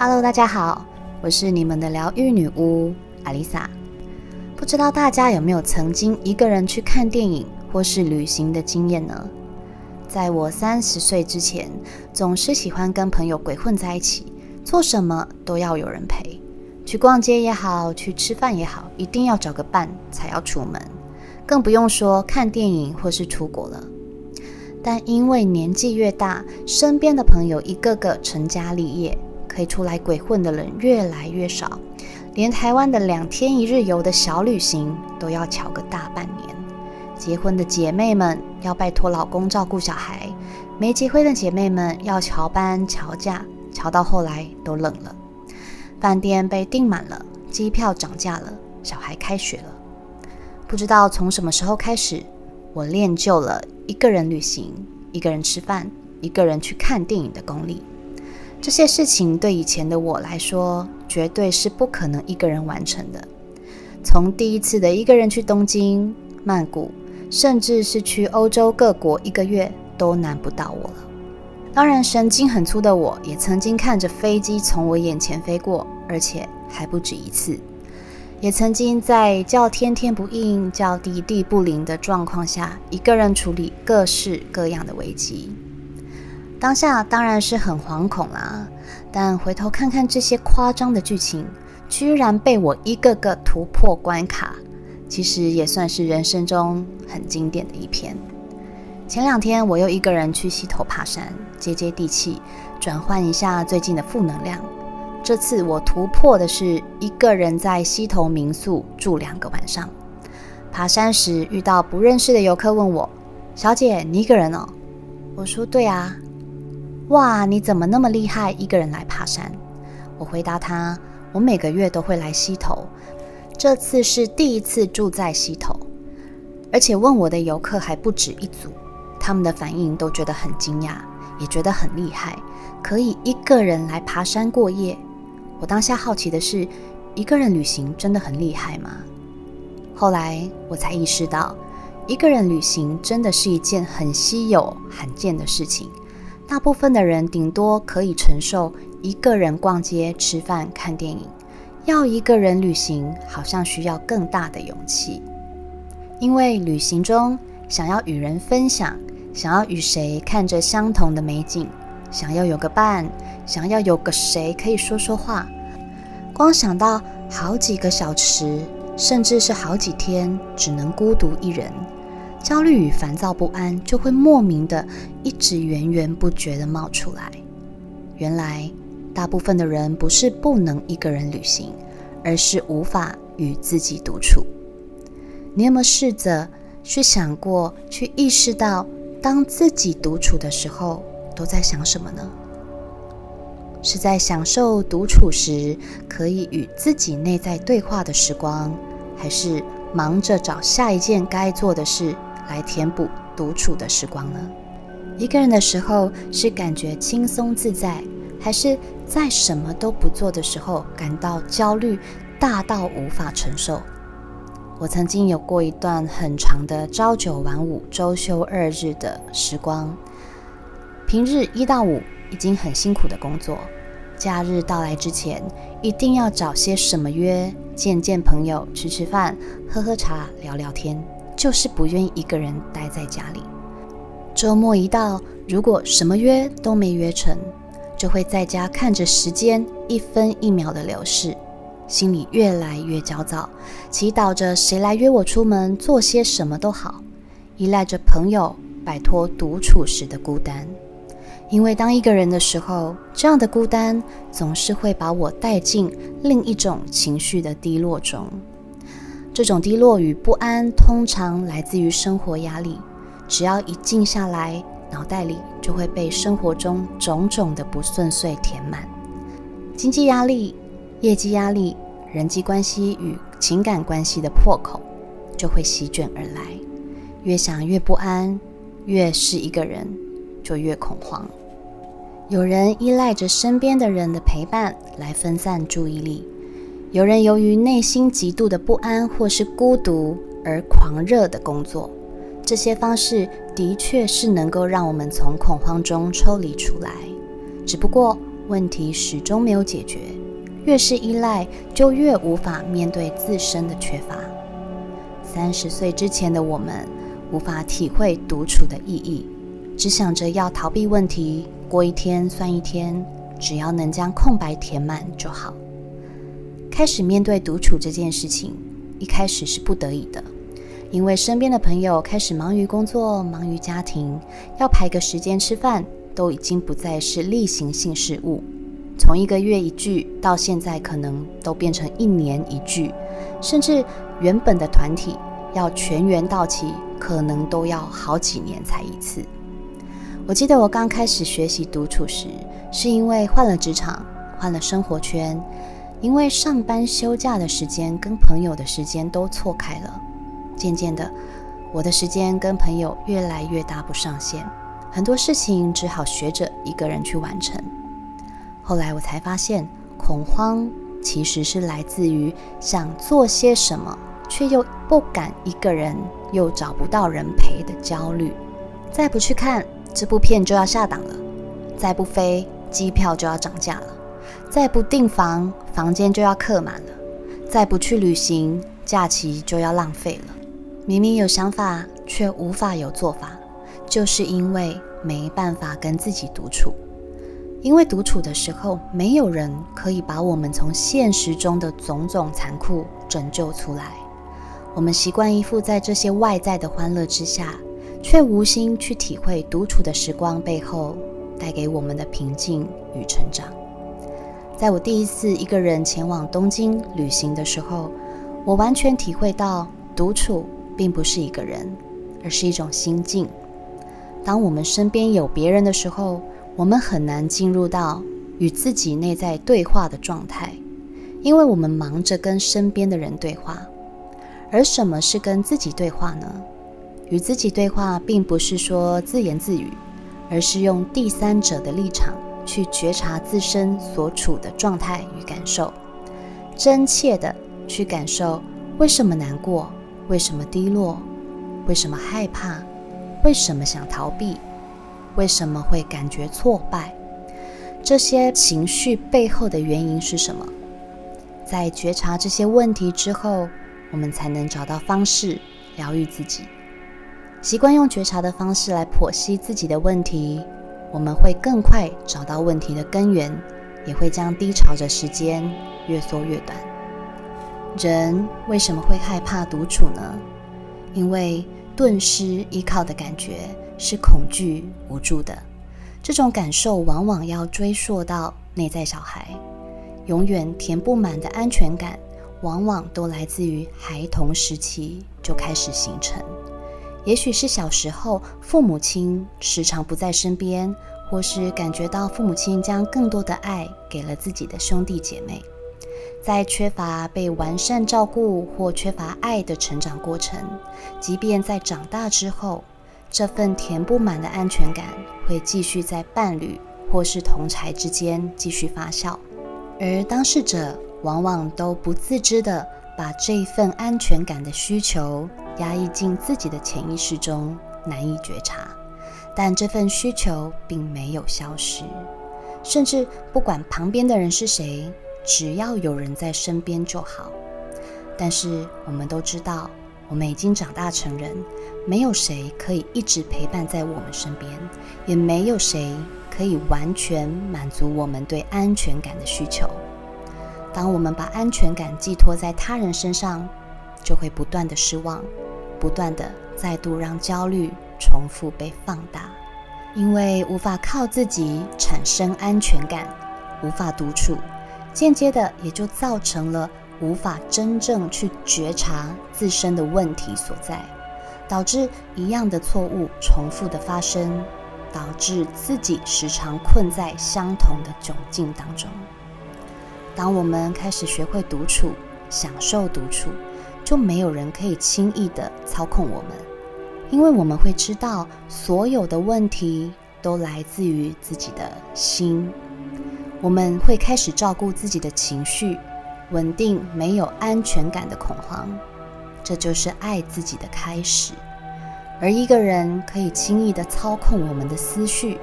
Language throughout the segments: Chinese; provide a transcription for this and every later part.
Hello，大家好，我是你们的疗愈女巫阿丽萨。不知道大家有没有曾经一个人去看电影或是旅行的经验呢？在我三十岁之前，总是喜欢跟朋友鬼混在一起，做什么都要有人陪。去逛街也好，去吃饭也好，一定要找个伴才要出门，更不用说看电影或是出国了。但因为年纪越大，身边的朋友一个个成家立业，可以出来鬼混的人越来越少，连台湾的两天一日游的小旅行都要巧个大半年。结婚的姐妹们要拜托老公照顾小孩，没结婚的姐妹们要乔班乔假，乔到后来都冷了。饭店被订满了，机票涨价了，小孩开学了。不知道从什么时候开始，我练就了一个人旅行、一个人吃饭、一个人去看电影的功力。这些事情对以前的我来说，绝对是不可能一个人完成的。从第一次的一个人去东京、曼谷。甚至是去欧洲各国一个月都难不到我了。当然，神经很粗的我也曾经看着飞机从我眼前飞过，而且还不止一次。也曾经在叫天天不应、叫地地不灵的状况下，一个人处理各式各样的危机。当下当然是很惶恐啦，但回头看看这些夸张的剧情，居然被我一个个突破关卡。其实也算是人生中很经典的一篇。前两天我又一个人去溪头爬山，接接地气，转换一下最近的负能量。这次我突破的是一个人在溪头民宿住两个晚上。爬山时遇到不认识的游客问我：“小姐，你一个人哦？”我说：“对啊。”哇，你怎么那么厉害，一个人来爬山？我回答他：“我每个月都会来溪头。”这次是第一次住在溪头，而且问我的游客还不止一组，他们的反应都觉得很惊讶，也觉得很厉害，可以一个人来爬山过夜。我当下好奇的是，一个人旅行真的很厉害吗？后来我才意识到，一个人旅行真的是一件很稀有、罕见的事情。大部分的人顶多可以承受一个人逛街、吃饭、看电影。要一个人旅行，好像需要更大的勇气，因为旅行中想要与人分享，想要与谁看着相同的美景，想要有个伴，想要有个谁可以说说话，光想到好几个小时，甚至是好几天，只能孤独一人，焦虑与烦躁不安就会莫名的一直源源不绝的冒出来。原来。大部分的人不是不能一个人旅行，而是无法与自己独处。你有没有试着去想过，去意识到，当自己独处的时候，都在想什么呢？是在享受独处时可以与自己内在对话的时光，还是忙着找下一件该做的事来填补独处的时光呢？一个人的时候，是感觉轻松自在。还是在什么都不做的时候感到焦虑大到无法承受。我曾经有过一段很长的朝九晚五、周休二日的时光。平日一到五已经很辛苦的工作，假日到来之前一定要找些什么约，见见朋友，吃吃饭，喝喝茶，聊聊天，就是不愿意一个人待在家里。周末一到，如果什么约都没约成。就会在家看着时间一分一秒的流逝，心里越来越焦躁，祈祷着谁来约我出门做些什么都好，依赖着朋友摆脱独处时的孤单。因为当一个人的时候，这样的孤单总是会把我带进另一种情绪的低落中。这种低落与不安通常来自于生活压力，只要一静下来。脑袋里就会被生活中种种的不顺遂填满，经济压力、业绩压力、人际关系与情感关系的破口就会席卷而来。越想越不安，越是一个人就越恐慌。有人依赖着身边的人的陪伴来分散注意力，有人由于内心极度的不安或是孤独而狂热的工作。这些方式的确是能够让我们从恐慌中抽离出来，只不过问题始终没有解决。越是依赖，就越无法面对自身的缺乏。三十岁之前的我们，无法体会独处的意义，只想着要逃避问题，过一天算一天，只要能将空白填满就好。开始面对独处这件事情，一开始是不得已的，因为身边的朋友开始忙于工作、忙于家庭，要排个时间吃饭，都已经不再是例行性事务。从一个月一聚，到现在可能都变成一年一聚，甚至原本的团体要全员到齐，可能都要好几年才一次。我记得我刚开始学习独处时，是因为换了职场，换了生活圈，因为上班休假的时间跟朋友的时间都错开了，渐渐的，我的时间跟朋友越来越搭不上线，很多事情只好学着一个人去完成。后来我才发现，恐慌其实是来自于想做些什么，却又不敢一个人，又找不到人陪的焦虑。再不去看这部片就要下档了，再不飞机票就要涨价了，再不订房房间就要客满了，再不去旅行假期就要浪费了。明明有想法，却无法有做法，就是因为没办法跟自己独处。因为独处的时候，没有人可以把我们从现实中的种种残酷拯救出来。我们习惯依附在这些外在的欢乐之下，却无心去体会独处的时光背后带给我们的平静与成长。在我第一次一个人前往东京旅行的时候，我完全体会到独处并不是一个人，而是一种心境。当我们身边有别人的时候，我们很难进入到与自己内在对话的状态，因为我们忙着跟身边的人对话。而什么是跟自己对话呢？与自己对话，并不是说自言自语，而是用第三者的立场去觉察自身所处的状态与感受，真切的去感受为什么难过，为什么低落，为什么害怕，为什么想逃避。为什么会感觉挫败？这些情绪背后的原因是什么？在觉察这些问题之后，我们才能找到方式疗愈自己。习惯用觉察的方式来剖析自己的问题，我们会更快找到问题的根源，也会将低潮的时间越缩越短。人为什么会害怕独处呢？因为顿失依靠的感觉。是恐惧、无助的这种感受，往往要追溯到内在小孩，永远填不满的安全感，往往都来自于孩童时期就开始形成。也许是小时候父母亲时常不在身边，或是感觉到父母亲将更多的爱给了自己的兄弟姐妹，在缺乏被完善照顾或缺乏爱的成长过程，即便在长大之后。这份填不满的安全感会继续在伴侣或是同才之间继续发酵，而当事者往往都不自知的把这份安全感的需求压抑进自己的潜意识中，难以觉察。但这份需求并没有消失，甚至不管旁边的人是谁，只要有人在身边就好。但是我们都知道。我们已经长大成人，没有谁可以一直陪伴在我们身边，也没有谁可以完全满足我们对安全感的需求。当我们把安全感寄托在他人身上，就会不断的失望，不断的再度让焦虑重复被放大，因为无法靠自己产生安全感，无法独处，间接的也就造成了。无法真正去觉察自身的问题所在，导致一样的错误重复的发生，导致自己时常困在相同的窘境当中。当我们开始学会独处，享受独处，就没有人可以轻易的操控我们，因为我们会知道所有的问题都来自于自己的心。我们会开始照顾自己的情绪。稳定没有安全感的恐慌，这就是爱自己的开始。而一个人可以轻易的操控我们的思绪，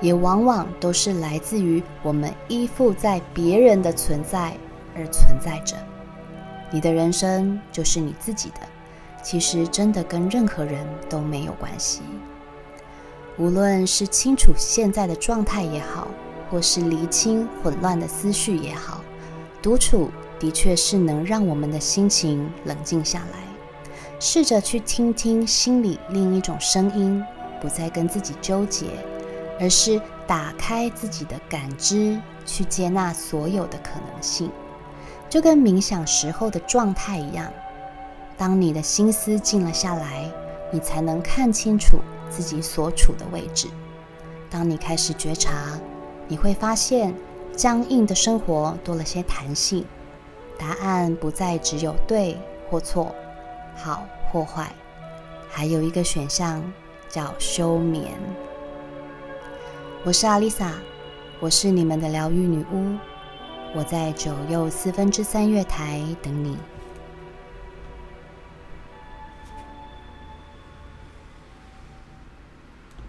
也往往都是来自于我们依附在别人的存在而存在着。你的人生就是你自己的，其实真的跟任何人都没有关系。无论是清楚现在的状态也好，或是厘清混乱的思绪也好，独处的确是能让我们的心情冷静下来，试着去听听心里另一种声音，不再跟自己纠结，而是打开自己的感知，去接纳所有的可能性。就跟冥想时候的状态一样，当你的心思静了下来，你才能看清楚自己所处的位置。当你开始觉察，你会发现僵硬的生活多了些弹性，答案不再只有对或错、好或坏，还有一个选项叫休眠。我是阿丽萨，我是你们的疗愈女巫。我在九又四分之三月台等你。